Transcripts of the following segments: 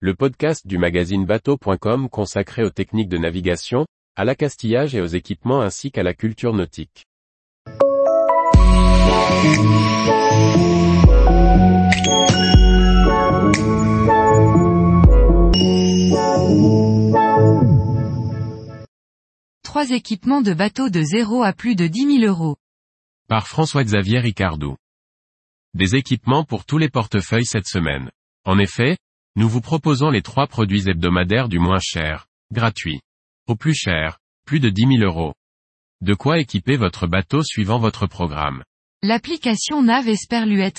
le podcast du magazine bateau.com consacré aux techniques de navigation, à l'accastillage et aux équipements ainsi qu'à la culture nautique. Trois équipements de bateaux de 0 à plus de 10 000 euros. Par François-Xavier Ricardou. Des équipements pour tous les portefeuilles cette semaine. En effet, nous vous proposons les trois produits hebdomadaires du moins cher, gratuit. Au plus cher, plus de 10 000 euros. De quoi équiper votre bateau suivant votre programme. L'application Nav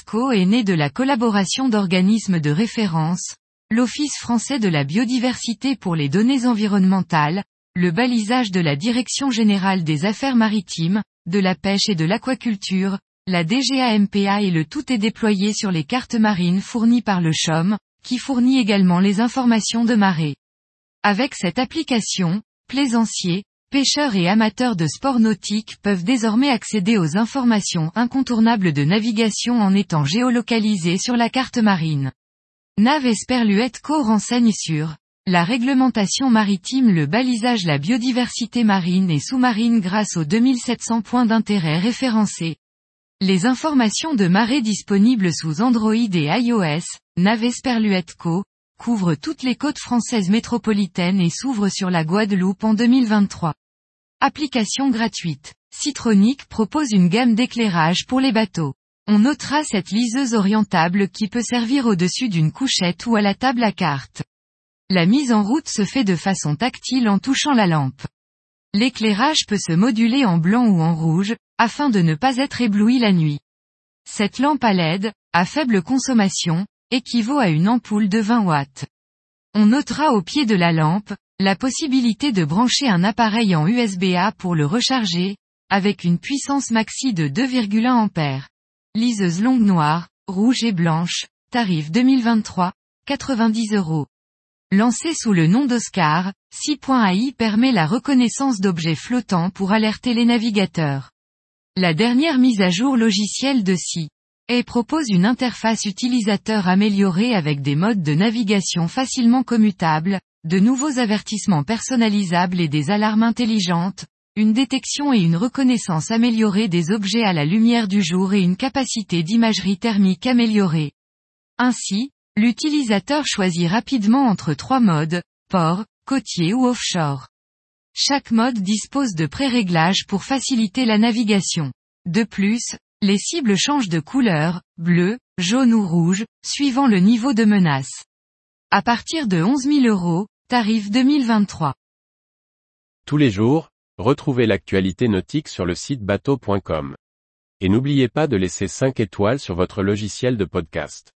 Co est née de la collaboration d'organismes de référence, l'Office français de la biodiversité pour les données environnementales, le balisage de la Direction générale des affaires maritimes, de la pêche et de l'aquaculture, la DGAMPA et le tout est déployé sur les cartes marines fournies par le CHOM, qui fournit également les informations de marée. Avec cette application, plaisanciers, pêcheurs et amateurs de sport nautique peuvent désormais accéder aux informations incontournables de navigation en étant géolocalisés sur la carte marine. Nav Co renseigne sur la réglementation maritime, le balisage, la biodiversité marine et sous-marine grâce aux 2700 points d'intérêt référencés. Les informations de marée disponibles sous Android et iOS, Co, couvre toutes les côtes françaises métropolitaines et s'ouvre sur la Guadeloupe en 2023. Application gratuite. Citronic propose une gamme d'éclairage pour les bateaux. On notera cette liseuse orientable qui peut servir au-dessus d'une couchette ou à la table à cartes. La mise en route se fait de façon tactile en touchant la lampe. L'éclairage peut se moduler en blanc ou en rouge, afin de ne pas être ébloui la nuit. Cette lampe à LED, à faible consommation, équivaut à une ampoule de 20 watts. On notera au pied de la lampe, la possibilité de brancher un appareil en USB-A pour le recharger, avec une puissance maxi de 2,1 ampères. Liseuse longue noire, rouge et blanche, tarif 2023, 90 euros. Lancé sous le nom d'Oscar, 6.ai permet la reconnaissance d'objets flottants pour alerter les navigateurs. La dernière mise à jour logicielle de SI et propose une interface utilisateur améliorée avec des modes de navigation facilement commutables, de nouveaux avertissements personnalisables et des alarmes intelligentes, une détection et une reconnaissance améliorée des objets à la lumière du jour et une capacité d'imagerie thermique améliorée. Ainsi, L'utilisateur choisit rapidement entre trois modes, port, côtier ou offshore. Chaque mode dispose de pré-réglages pour faciliter la navigation. De plus, les cibles changent de couleur, bleu, jaune ou rouge, suivant le niveau de menace. À partir de 11 000 euros, tarif 2023. Tous les jours, retrouvez l'actualité nautique sur le site bateau.com. Et n'oubliez pas de laisser 5 étoiles sur votre logiciel de podcast.